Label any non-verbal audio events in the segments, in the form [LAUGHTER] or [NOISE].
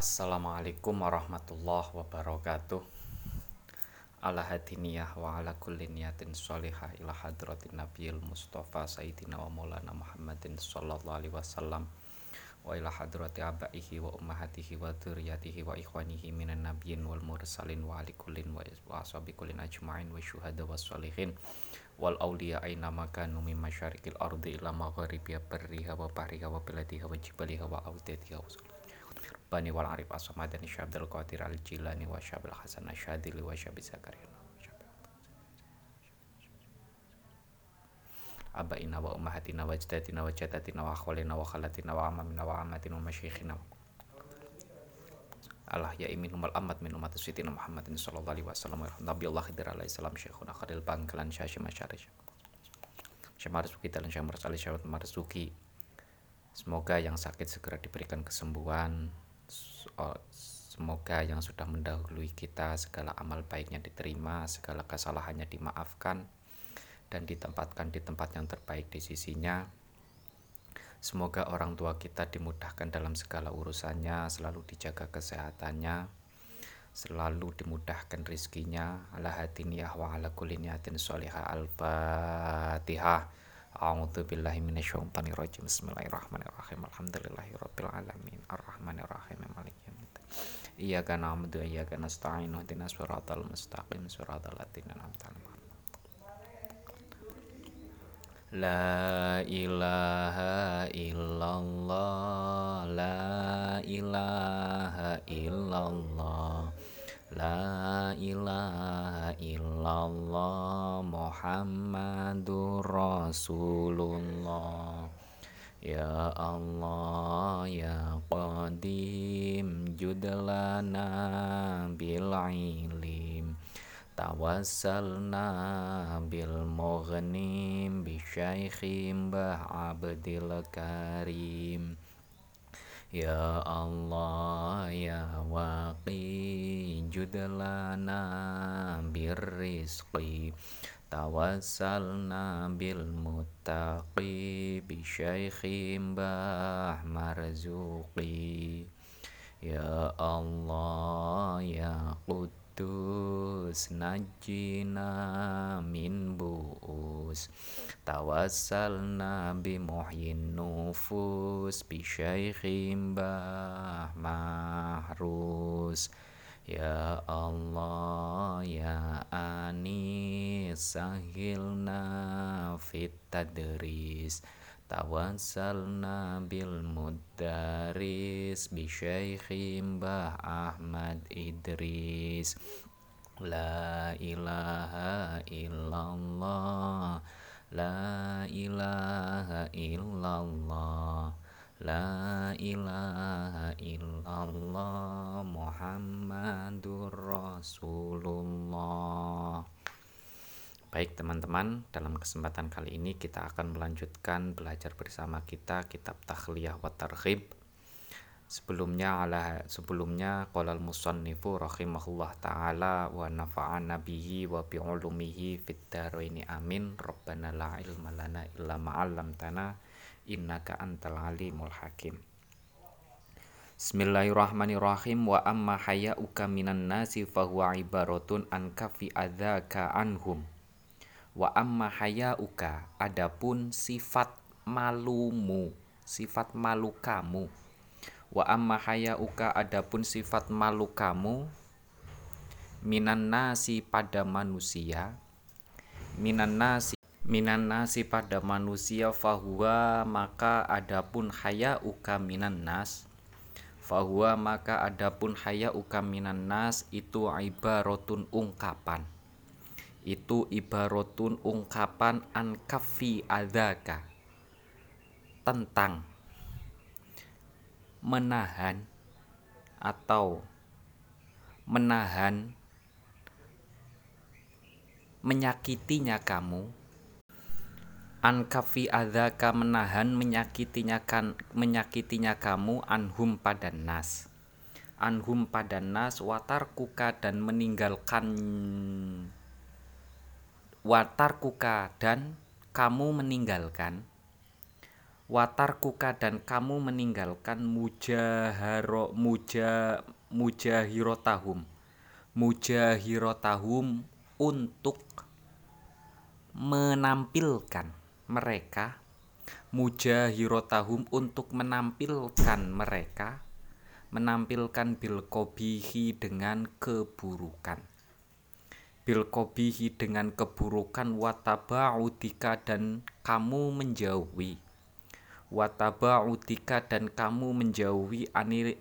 Assalamualaikum warahmatullahi wabarakatuh. Ala hadiniyah wa ala kulli niyatin sholihah ila hadratin nabiyil mustafa sayyidina wa maulana muhammadin sallallahu alaihi wasallam wa ila hadrati abaihi wa ummahatihi wa dzurriyyatihi wa ikhwanihi minan nabiyyin wal mursalin wa ali kullin wa ashabi kullin ajma'in wa syuhada wa sholihin wal awliya aina makanu min masyarikil ardi ila magharibiha barriha wa bahriha wa biladiha wa jibaliha wa awdadiha wa Bani wal Arif As-Samadani Syabdul Qadir Al-Jilani wa Syabil Hasan Asyadili wa Syabil Zakaria. Abaina wa ummahatina wa jadatina wa jadatina wa akhwalina wa khalatina wa amamina wa amatina wa masyikhina Allah ya imin umal amat min umat Sayyidina Muhammadin sallallahu alaihi wasallam. Wa Nabi Allah khidir alaihi salam syekhuna khalil bangkalan syashim asyari Syekh Marzuki dan Syekh Marzuki Semoga yang sakit segera diberikan kesembuhan Semoga yang sudah mendahului kita segala amal baiknya diterima, segala kesalahannya dimaafkan dan ditempatkan di tempat yang terbaik di sisinya. Semoga orang tua kita dimudahkan dalam segala urusannya, selalu dijaga kesehatannya, selalu dimudahkan rizkinya. Ala hadiniyah wa ala sholihah al-fatihah. A'udzu billahi minasyaitonir rajim. Bismillahirrahmanirrahim. Alhamdulillahirabbil alamin. Arrahmanirrahim. Maliki yaumiddin. Iyyaka na'budu wa iyyaka nasta'in. Ihdinas siratal mustaqim. Siratal ladzina an'amta 'alaihim. La ilaha illallah La ilaha illallah La ilaha illallah Muhammadur Rasulullah. Ya Allah ya Qadim judlana bil ilim. Tawassalna bil mughnim bi syaikhim bah abdil karim Ya Allah ya waqi judlana birrizqi Tawassalna bil muttaqi bi syaikhim bah marzuqi Ya Allah ya Qudus najina min bu'us. Tawassalna bi muhyin nufus bi syaikhim bah mahrus. Ya Allah ya Anis sahilna fit tadris Tawassalna bil mudaris bi syaikhim bah Ahmad Idris. La ilaha illallah. La ilaha illallah. La ilaha illallah Muhammadur Rasulullah Baik teman-teman, dalam kesempatan kali ini kita akan melanjutkan belajar bersama kita kitab Takhliyah wa Targhib. Sebelumnya ala sebelumnya qolal musannifu rahimahullah taala wa nafa'ana bihi wa bi ulumihi fid dharaini amin. Rabbana la ilma lana illa ma 'allamtana innaka antal alimul hakim. Bismillahirrahmanirrahim wa amma haya'uka minan nasi fahuwa ibaratun an kafi adzaka anhum Wa amma hayauka adapun sifat malumu, sifat malu kamu. Wa amma hayauka adapun sifat malu kamu minan nasi pada manusia. Minan nasi minan nasi pada manusia fahuwa maka adapun hayauka minan nas fahuwa maka adapun hayauka minan nas itu ibaratun ungkapan itu ibaratun ungkapan an kafi adaka. Tentang menahan atau menahan menyakitinya kamu. An kafi adaka menahan menyakitinya kan menyakitinya kamu anhum pada nas. Anhum pada nas watar kuka dan meninggalkan watar kuka dan kamu meninggalkan. Watarkuka dan kamu meninggalkan mujaharo muja mujahirotahum. Mujahirotahum untuk menampilkan mereka. Mujahirotahum untuk menampilkan mereka. Menampilkan bil kobihi dengan keburukan bil kobihi dengan keburukan wataba'udika dan kamu menjauhi. Wataba'udika dan kamu menjauhi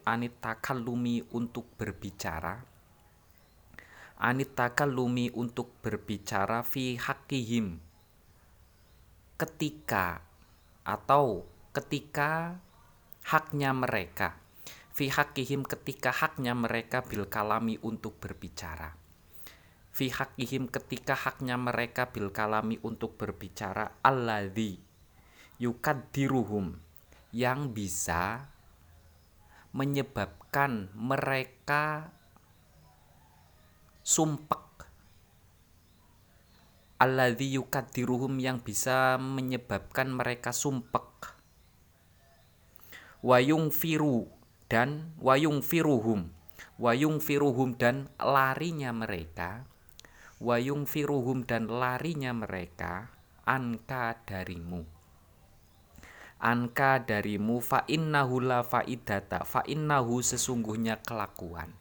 anitakalumi untuk berbicara. Anitakalumi untuk berbicara fi hakihim ketika atau ketika haknya mereka. Fi hakihim ketika haknya mereka bil kalami untuk berbicara fi hakihim ketika haknya mereka bil kalami untuk berbicara alladzi yukaddiruhum yang bisa menyebabkan mereka sumpek. Alladzi yukaddiruhum yang bisa menyebabkan mereka sumpek. Wayung firu dan wayung firuhum wayung firuhum dan larinya mereka wayung firuhum dan larinya mereka anka darimu. Anka darimu fa innahu la faidata fa innahu sesungguhnya kelakuan.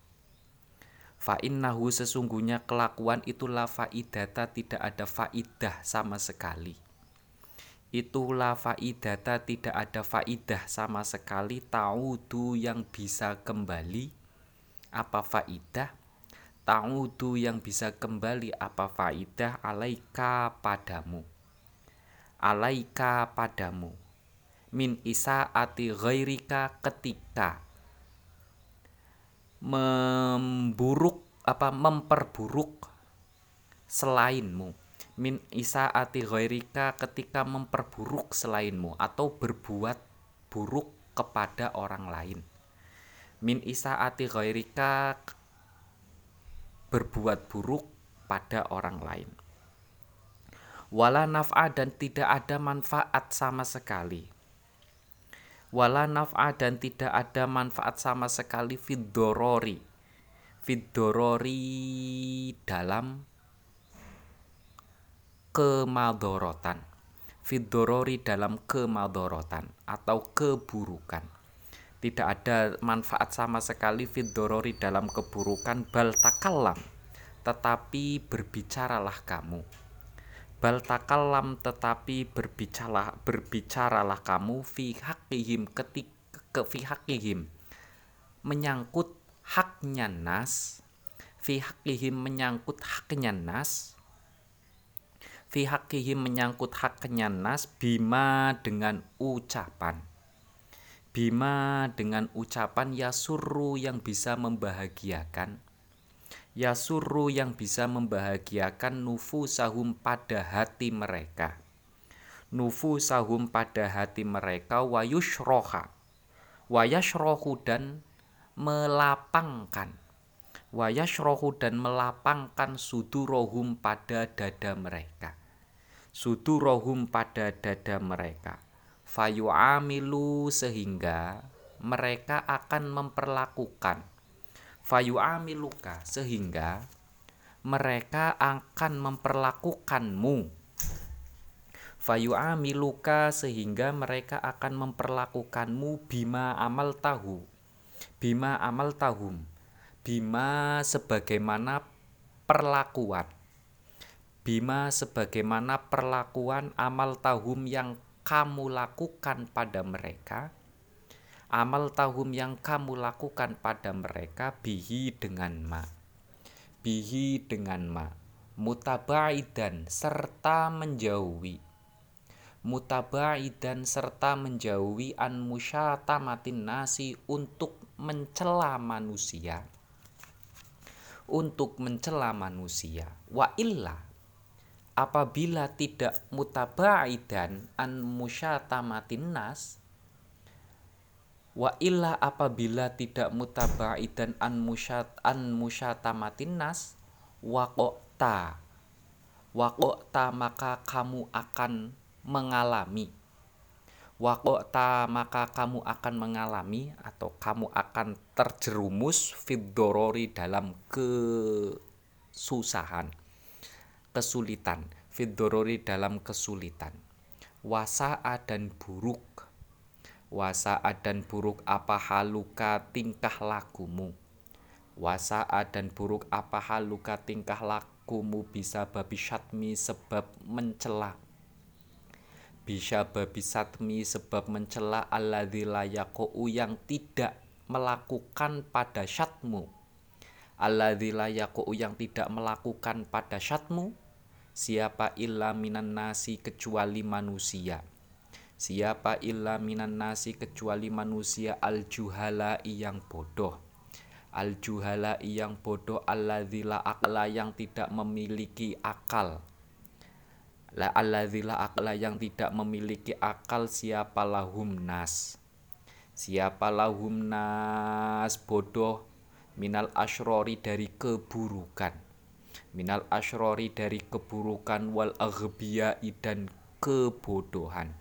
Fa innahu sesungguhnya kelakuan itulah faidata tidak ada faidah sama sekali. Itulah faidata tidak ada faidah sama sekali. Taudu yang bisa kembali apa faidah taudu yang bisa kembali apa faidah alaika padamu? Alaika padamu. Min isaati ghairika ketika memburuk apa memperburuk selainmu. Min isaati ghairika ketika memperburuk selainmu atau berbuat buruk kepada orang lain. Min isaati ghairika berbuat buruk pada orang lain. Wala naf'a dan tidak ada manfaat sama sekali. Wala naf'a dan tidak ada manfaat sama sekali fidorori fidorori dalam kemadorotan. Fidorori dalam kemadorotan atau keburukan tidak ada manfaat sama sekali fidorori dalam keburukan bal takalam. Tetapi berbicaralah kamu. Bal takalam tetapi berbicaralah berbicaralah kamu fi hakihim ketika ke fi hakihim menyangkut haknya nas fi hakihim menyangkut haknya nas fi hakihim menyangkut haknya nas bima dengan ucapan bima dengan ucapan yasuru yang bisa membahagiakan. Yasuru yang bisa membahagiakan nufu sahum pada hati mereka. Nufu sahum pada hati mereka wayushroha. Wayashrohu dan melapangkan. Wayashrohu dan melapangkan sudurohum pada dada mereka. Sudurohum pada dada mereka fayu amilu sehingga mereka akan memperlakukan. Fayu amiluka sehingga mereka akan memperlakukanmu. Fayu amiluka sehingga mereka akan memperlakukanmu bima amal tahu. Bima amal tahum. Bima sebagaimana perlakuan. Bima sebagaimana perlakuan amal tahum yang kamu lakukan pada mereka amal tahum yang kamu lakukan pada mereka bihi dengan ma. Bihi dengan ma. Mutabaidan serta menjauhi. Mutabaidan serta menjauhi an musyatamatin nasi untuk mencela manusia. Untuk mencela manusia. Wa illa apabila tidak mutabaidan an musyatamatin nas wa illa apabila tidak mutabaidan an musyat an musyatamatin nas waqta waqta maka kamu akan mengalami. Wakota maka kamu akan mengalami atau kamu akan terjerumus fidorori dalam kesusahan, kesulitan, fidorori dalam kesulitan, wasa'a dan buruk, wasa'a dan buruk apa haluka tingkah lakumu, wasa'a dan buruk apa haluka tingkah lakumu bisa babi syatmi sebab mencela? Bisa babi satmi sebab mencela alladzi layakou yang tidak melakukan pada syatmu? Alladzi layakou yang tidak melakukan pada syatmu siapa illa minan nasi kecuali manusia? Siapa illa minan nasi kecuali manusia? Al juhala yang bodoh. Al juhala yang bodoh alladzi la akla yang tidak memiliki akal. La alladzila akla yang tidak memiliki akal siapa lahum nas. Siapa lahum nas bodoh? Minal ashrori dari keburukan. Minal ashrori dari keburukan wal aghbiyai dan kebodohan.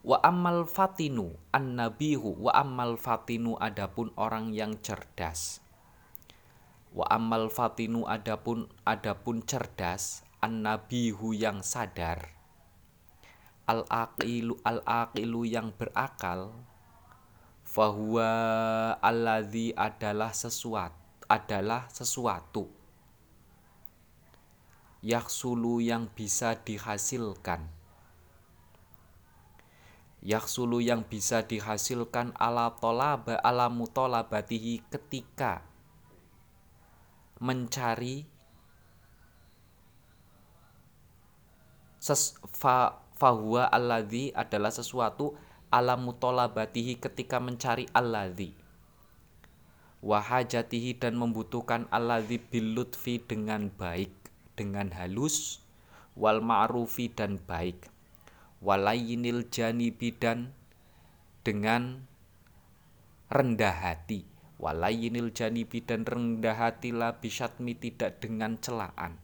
Wa amal fatinu an nabihu wa amal fatinu adapun orang yang cerdas. Wa amal fatinu adapun adapun cerdas an-nabihu yang sadar al-aqilu al-aqilu yang berakal fahuwa alladzi adalah sesuatu adalah sesuatu yaksulu yang bisa dihasilkan. Yaksulu yang bisa dihasilkan ala tolaba ala mutolabatihi ketika mencari ses fa fahuwa alladzi adalah sesuatu ala mutolabatihi ketika mencari alladzi wahajatihi dan membutuhkan alladzi bilutfi dengan baik dengan halus wal ma'rufi dan baik walayinil janibi dan dengan rendah hati walayinil janibi dan rendah hati la bisyatmi tidak dengan celaan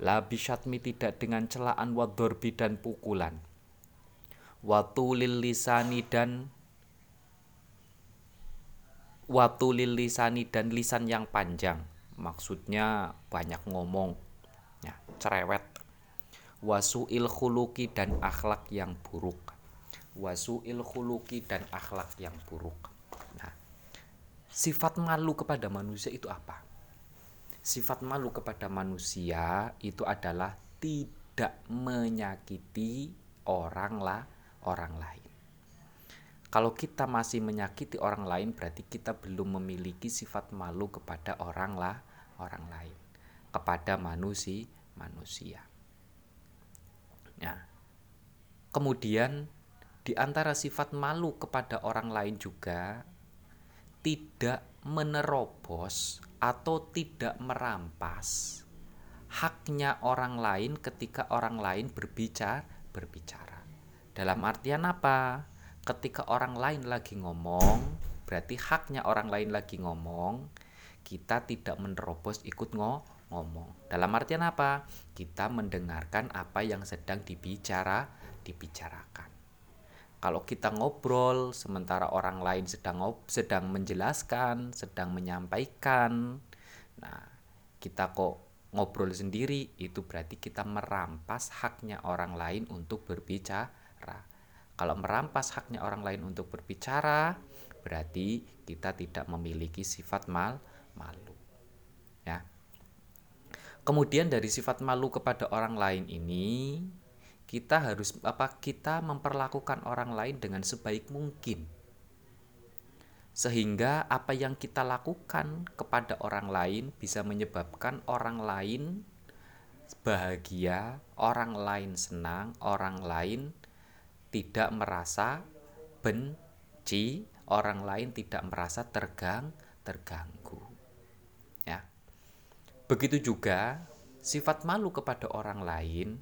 La bisyatmi tidak dengan celaan wadorbi dan pukulan. Watulil lisani dan watulil lisani dan lisan yang panjang. Maksudnya banyak ngomong. Ya, cerewet. Wasu'il khuluki dan akhlak yang buruk. Wasu'il khuluki dan akhlak yang buruk. Nah, sifat malu kepada manusia itu apa? sifat malu kepada manusia itu adalah tidak menyakiti orang lah orang lain. Kalau kita masih menyakiti orang lain berarti kita belum memiliki sifat malu kepada orang lah orang lain, kepada manusia manusia. Ya. Kemudian di antara sifat malu kepada orang lain juga tidak menerobos atau tidak merampas haknya orang lain ketika orang lain berbicara berbicara. Dalam artian apa? Ketika orang lain lagi ngomong, berarti haknya orang lain lagi ngomong, kita tidak menerobos ikut ngomong. Dalam artian apa? Kita mendengarkan apa yang sedang dibicara dibicarakan kalau kita ngobrol sementara orang lain sedang ngob sedang menjelaskan, sedang menyampaikan. Nah, kita kok ngobrol sendiri itu berarti kita merampas haknya orang lain untuk berbicara. Kalau merampas haknya orang lain untuk berbicara, berarti kita tidak memiliki sifat mal malu. Ya. Kemudian dari sifat malu kepada orang lain ini kita harus apa kita memperlakukan orang lain dengan sebaik mungkin sehingga apa yang kita lakukan kepada orang lain bisa menyebabkan orang lain bahagia, orang lain senang, orang lain tidak merasa benci, orang lain tidak merasa tergang terganggu. Begitu juga sifat malu kepada orang lain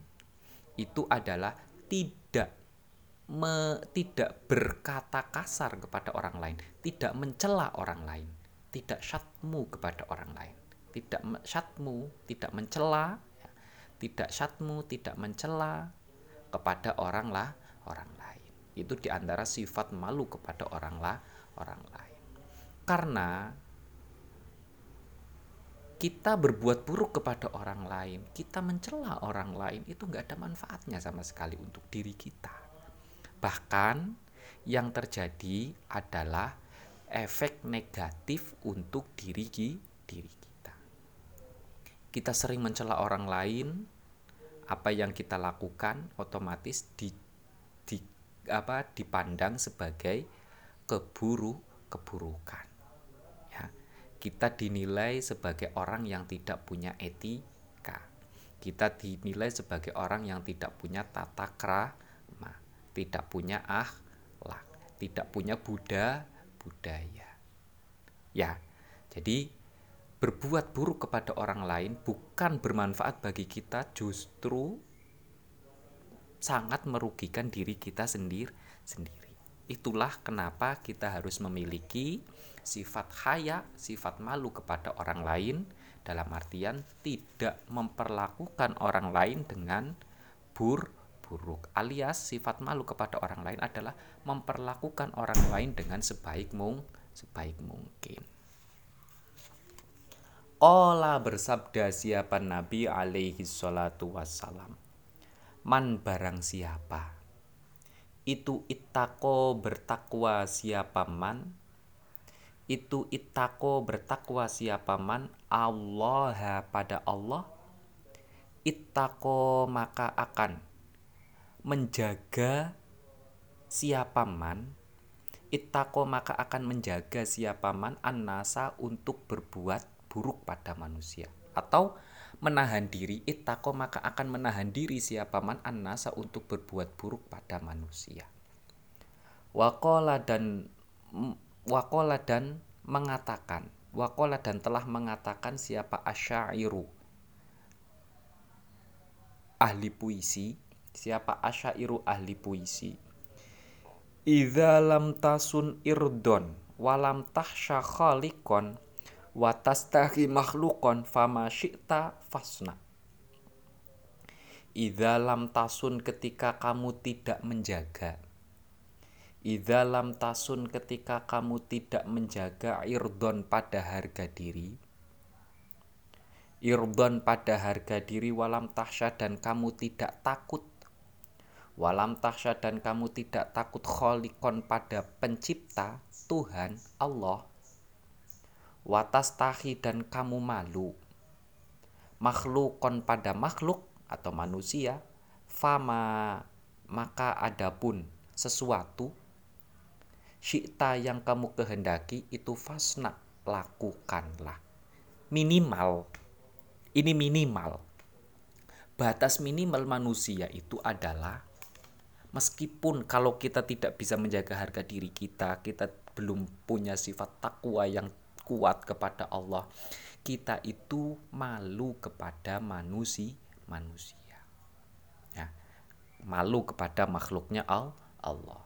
itu adalah tidak me, tidak berkata kasar kepada orang lain, tidak mencela orang lain, tidak syatmu kepada orang lain, tidak syatmu, tidak mencela, ya. tidak syatmu, tidak mencela kepada orang lah orang lain. Itu di antara sifat malu kepada orang lah orang lain. Karena kita berbuat buruk kepada orang lain, kita mencela orang lain itu nggak ada manfaatnya sama sekali untuk diri kita. Bahkan yang terjadi adalah efek negatif untuk diri diri kita. Kita sering mencela orang lain, apa yang kita lakukan otomatis di, di apa dipandang sebagai keburu keburukan kita dinilai sebagai orang yang tidak punya etika. Kita dinilai sebagai orang yang tidak punya tata krama, tidak punya akhlak, tidak punya buddha budaya. Ya, jadi berbuat buruk kepada orang lain bukan bermanfaat bagi kita, justru sangat merugikan diri kita sendiri sendiri. Itulah kenapa kita harus memiliki sifat haya, sifat malu kepada orang lain dalam artian tidak memperlakukan orang lain dengan bur buruk alias sifat malu kepada orang lain adalah memperlakukan orang lain dengan sebaik mung sebaik mungkin. Ola bersabda siapa Nabi alaihi salatu wassalam. Man barang siapa itu itako bertakwa siapa man? Itu itako bertakwa siapa man? Allah pada Allah? Itako maka akan menjaga siapa man? Itako maka akan menjaga siapa man? Anasa untuk berbuat buruk pada manusia atau menahan diri itako maka akan menahan diri siapa man anasa untuk berbuat buruk pada manusia. Wakola dan wakola dan mengatakan wakola dan telah mengatakan siapa asyairu ahli puisi siapa asyairu ahli puisi. Idza lam tasun irdon walam tahsya khalikon watastahi makhlukon fama syi'ta fasna. Idza lam tasun ketika kamu tidak menjaga. Idza lam tasun ketika kamu tidak menjaga irdon pada harga diri. Irdon pada harga diri walam tahsya dan kamu tidak takut. Walam tahsya dan kamu tidak takut kholikon pada pencipta Tuhan Allah Watas tahi dan kamu malu. Makhlukon pada makhluk atau manusia Fama maka adapun sesuatu syikta yang kamu kehendaki itu fasna lakukanlah. Minimal ini minimal. Batas minimal manusia itu adalah meskipun kalau kita tidak bisa menjaga harga diri kita kita belum punya sifat takwa yang kuat kepada Allah. Kita itu malu kepada manusia manusia. Ya malu kepada makhluknya Allah.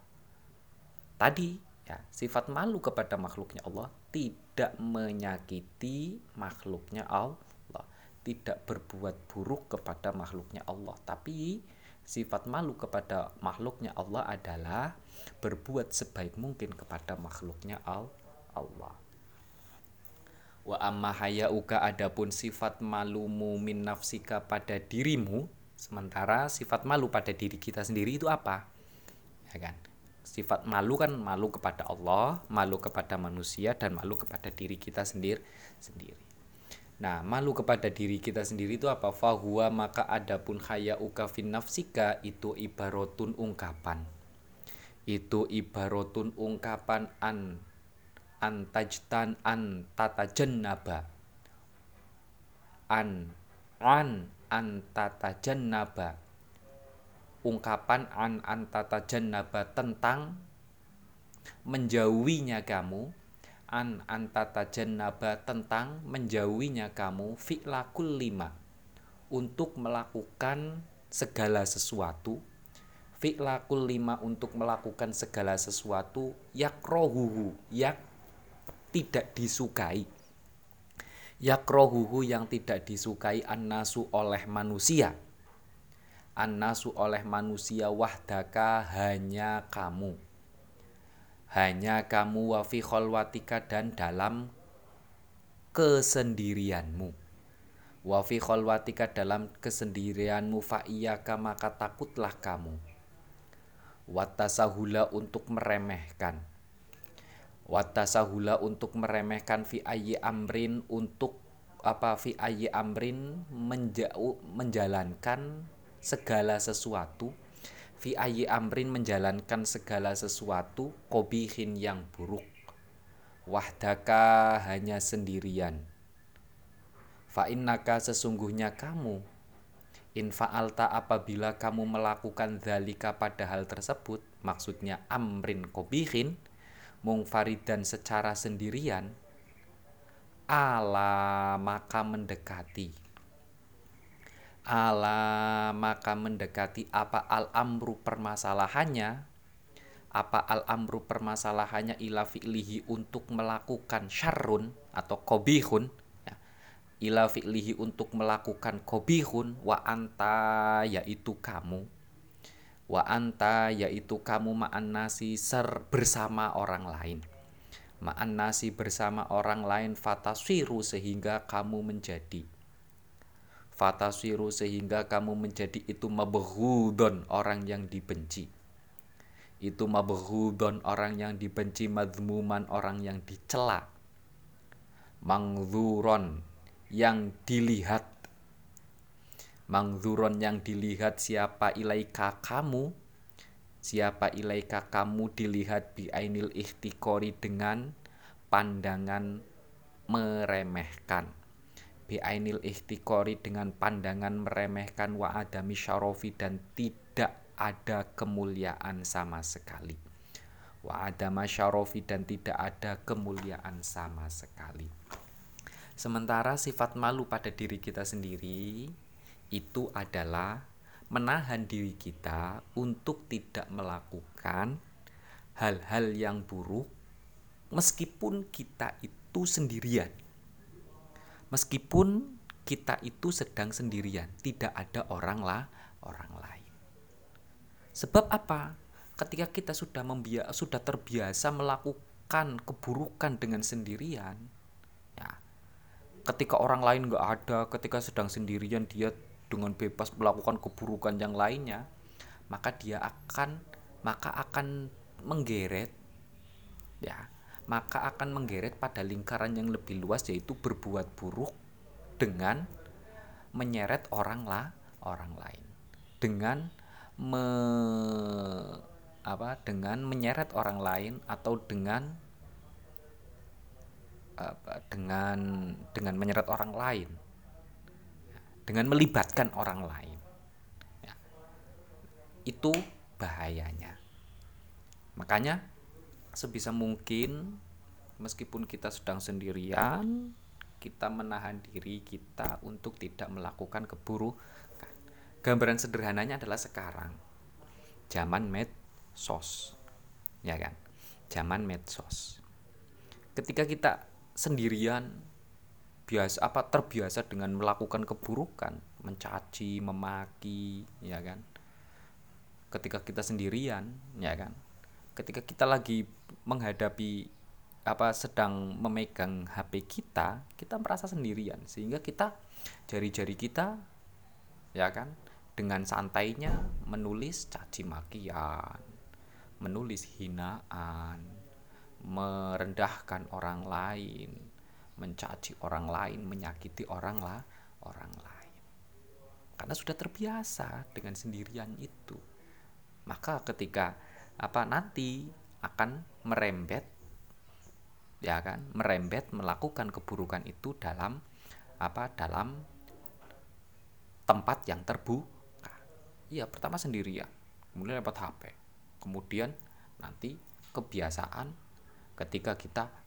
Tadi ya sifat malu kepada makhluknya Allah tidak menyakiti makhluknya Allah. Tidak berbuat buruk kepada makhluknya Allah. Tapi sifat malu kepada makhluknya Allah adalah berbuat sebaik mungkin kepada makhluknya Allah wa amma hayauka adapun sifat malumu min nafsika pada dirimu sementara sifat malu pada diri kita sendiri itu apa ya kan sifat malu kan malu kepada Allah, malu kepada manusia dan malu kepada diri kita sendiri sendiri. Nah, malu kepada diri kita sendiri itu apa? Fahuwa maka adapun haya uka fin nafsika itu ibaratun ungkapan. Itu ibaratun ungkapan an antajtan an tata jennaba an an an tata jennaba ungkapan an antata jannaba tentang menjauhinya kamu. An antata jannaba tentang menjauhinya kamu. Fi'lakul lima untuk melakukan segala sesuatu. Fi'lakul lima untuk melakukan segala sesuatu. Yakrohuhu. Yang tidak disukai. Yakrohuhu yang tidak disukai annasu oleh manusia. Annasu oleh manusia wahdaka hanya kamu. Hanya kamu wa fi kholwatika dan dalam kesendirianmu. Wa fi kholwatika dalam kesendirianmu fa iyyaka maka takutlah kamu. Watasahula untuk meremehkan watasahula untuk meremehkan fi amrin untuk apa fi amrin menjauh menjalankan segala sesuatu. Fi amrin menjalankan segala sesuatu kobihin yang buruk. Wahdaka hanya sendirian. Fa innaka sesungguhnya kamu. In fa'alta apabila kamu melakukan zalika pada hal tersebut maksudnya amrin kobihin mungfaridan secara sendirian ala maka mendekati. Ala maka mendekati apa al amru permasalahannya? Apa al amru permasalahannya ila fi'lihi untuk melakukan syarrun atau kobihun? Ya. ila fi'lihi untuk melakukan kobihun wa anta yaitu kamu wa anta yaitu kamu ma'an nasi ser bersama orang lain. Ma'an nasi bersama orang lain fatasiru sehingga kamu menjadi. Fatasiru sehingga kamu menjadi itu mabghudon orang yang dibenci. Itu mabghudon orang yang dibenci madmuman orang yang dicela. Mangzuron yang dilihat mangzuron yang dilihat siapa ilaika kamu? Siapa ilaika kamu dilihat bi ainil ikhtikori dengan pandangan meremehkan. Biainil ihtikori dengan pandangan meremehkan wa adami syarofi dan tidak ada kemuliaan sama sekali. Wa adama syarofi dan tidak ada kemuliaan sama sekali. Sementara sifat malu pada diri kita sendiri itu adalah menahan diri kita untuk tidak melakukan hal-hal yang buruk meskipun kita itu sendirian meskipun kita itu sedang sendirian, tidak ada orang lah, orang lain. Sebab apa? Ketika kita sudah membia sudah terbiasa melakukan keburukan dengan sendirian, ya. Ketika orang lain nggak ada, ketika sedang sendirian dia dengan bebas melakukan keburukan yang lainnya, maka dia akan maka akan menggeret ya maka akan menggeret pada lingkaran yang lebih luas yaitu berbuat buruk dengan menyeret orang lah orang lain. Dengan me, apa dengan menyeret orang lain atau dengan apa, dengan dengan menyeret orang lain dengan melibatkan orang lain. Ya. itu bahayanya. Makanya sebisa mungkin meskipun kita sedang sendirian kita menahan diri kita untuk tidak melakukan keburukan. Gambaran sederhananya adalah sekarang. Zaman medsos. Ya kan? Zaman medsos. Ketika kita sendirian biasa apa terbiasa dengan melakukan keburukan mencaci memaki ya kan? Ketika kita sendirian ya kan? Ketika kita lagi menghadapi apa sedang memegang HP kita, kita merasa sendirian sehingga kita jari-jari kita ya kan? Dengan santainya menulis caci makian, menulis hinaan, merendahkan orang lain, mencaci orang lain, menyakiti orang lah orang lain. Karena sudah terbiasa dengan sendirian itu. Maka ketika apa nanti akan merembet ya kan merembet melakukan keburukan itu dalam apa dalam tempat yang terbuka iya pertama sendirian kemudian dapat HP kemudian nanti kebiasaan ketika kita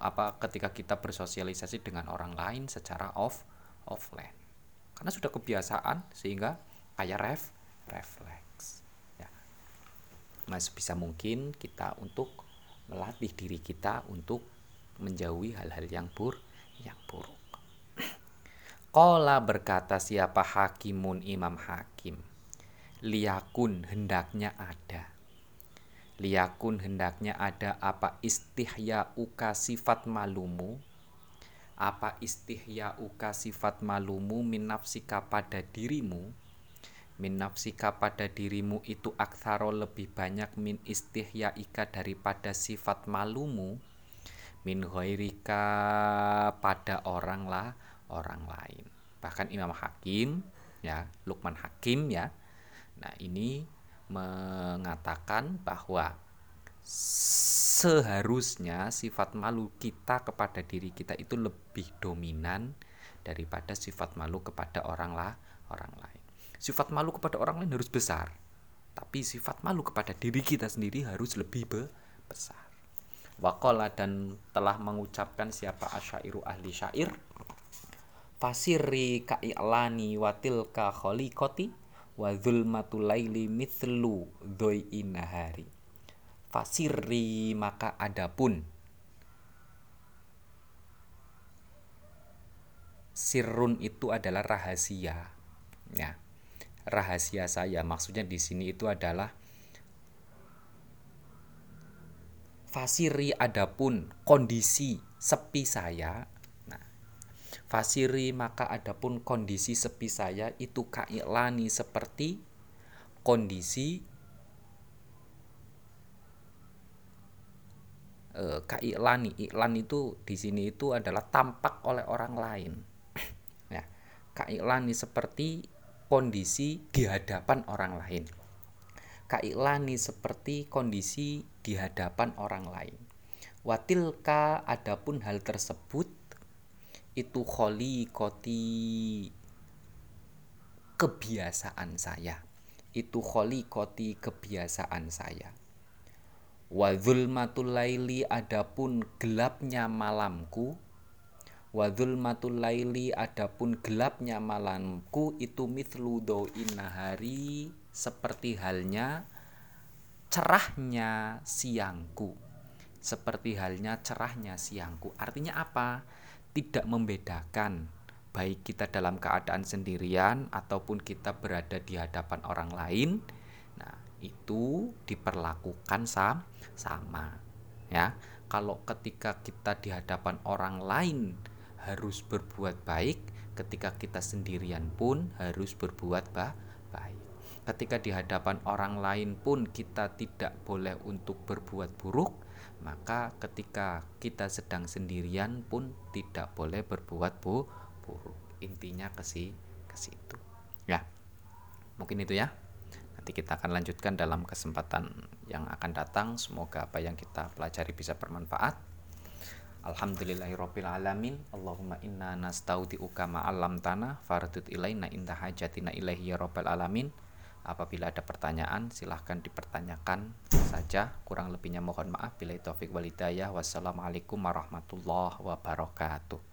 apa ketika kita bersosialisasi dengan orang lain secara off offline. Karena sudah kebiasaan sehingga kayak ref refleks. Mas bisa mungkin kita untuk melatih diri kita untuk menjauhi hal-hal yang bur yang buruk. Kola berkata siapa hakimun imam hakim? Liakun hendaknya ada Liakun hendaknya ada apa istihya uka sifat malumu Apa istihya uka sifat malumu min nafsika pada dirimu Min nafsika pada dirimu itu aksaro lebih banyak min istihya ika daripada sifat malumu Min ghairika pada orang lah orang lain. Bahkan Imam Hakim ya, Lukman Hakim ya. Nah, ini mengatakan bahwa seharusnya sifat malu kita kepada diri kita itu lebih dominan daripada sifat malu kepada orang lah orang lain. Sifat malu kepada orang lain harus besar, tapi sifat malu kepada diri kita sendiri harus lebih be besar. Wakola dan telah mengucapkan siapa asyairu ahli syair fasirri ka'i'lani watil ka kholiqati wa zulmatul laili mithlu doi inahari fasirri maka adapun. Sirrun itu adalah rahasia. Ya rahasia saya. Maksudnya di sini itu adalah fasiri adapun kondisi sepi saya Fasiri maka adapun kondisi sepi saya itu kailani seperti kondisi e, kailani. Iklan itu di sini itu adalah tampak oleh orang lain. [CLEARS THROAT] Ya kailani seperti kondisi di hadapan orang lain. Kailani seperti kondisi di hadapan orang lain. Watilka adapun hal tersebut itu koti kebiasaan saya. Itu koti kebiasaan saya. Wa zulmatul laili adapun gelapnya malamku wa zulmatul laili adapun gelapnya malamku itu mithlu nahari seperti halnya cerahnya siangku. Seperti halnya cerahnya siangku. Artinya apa tidak membedakan baik kita dalam keadaan sendirian ataupun kita berada di hadapan orang lain nah itu diperlakukan sam sama ya. Kalau ketika kita di hadapan orang lain harus berbuat baik ketika kita sendirian pun harus berbuat baik. Ketika di hadapan orang lain pun kita tidak boleh untuk berbuat buruk maka ketika kita sedang sendirian pun tidak boleh berbuat bu buruk. Intinya ke si ke situ. Ya mungkin itu ya. Nanti kita akan lanjutkan dalam kesempatan yang akan datang. Semoga apa yang kita pelajari bisa bermanfaat. Alhamdulillahirabbil alamin. Allahumma inna nastaudiuka ma 'allamtana fardut ilaina inda hajatina ilaihi ya rabbal alamin Apabila ada pertanyaan silahkan dipertanyakan saja. Kurang lebihnya mohon maaf. Bila taufik walidayah. Wassalamualaikum warahmatullahi wabarakatuh.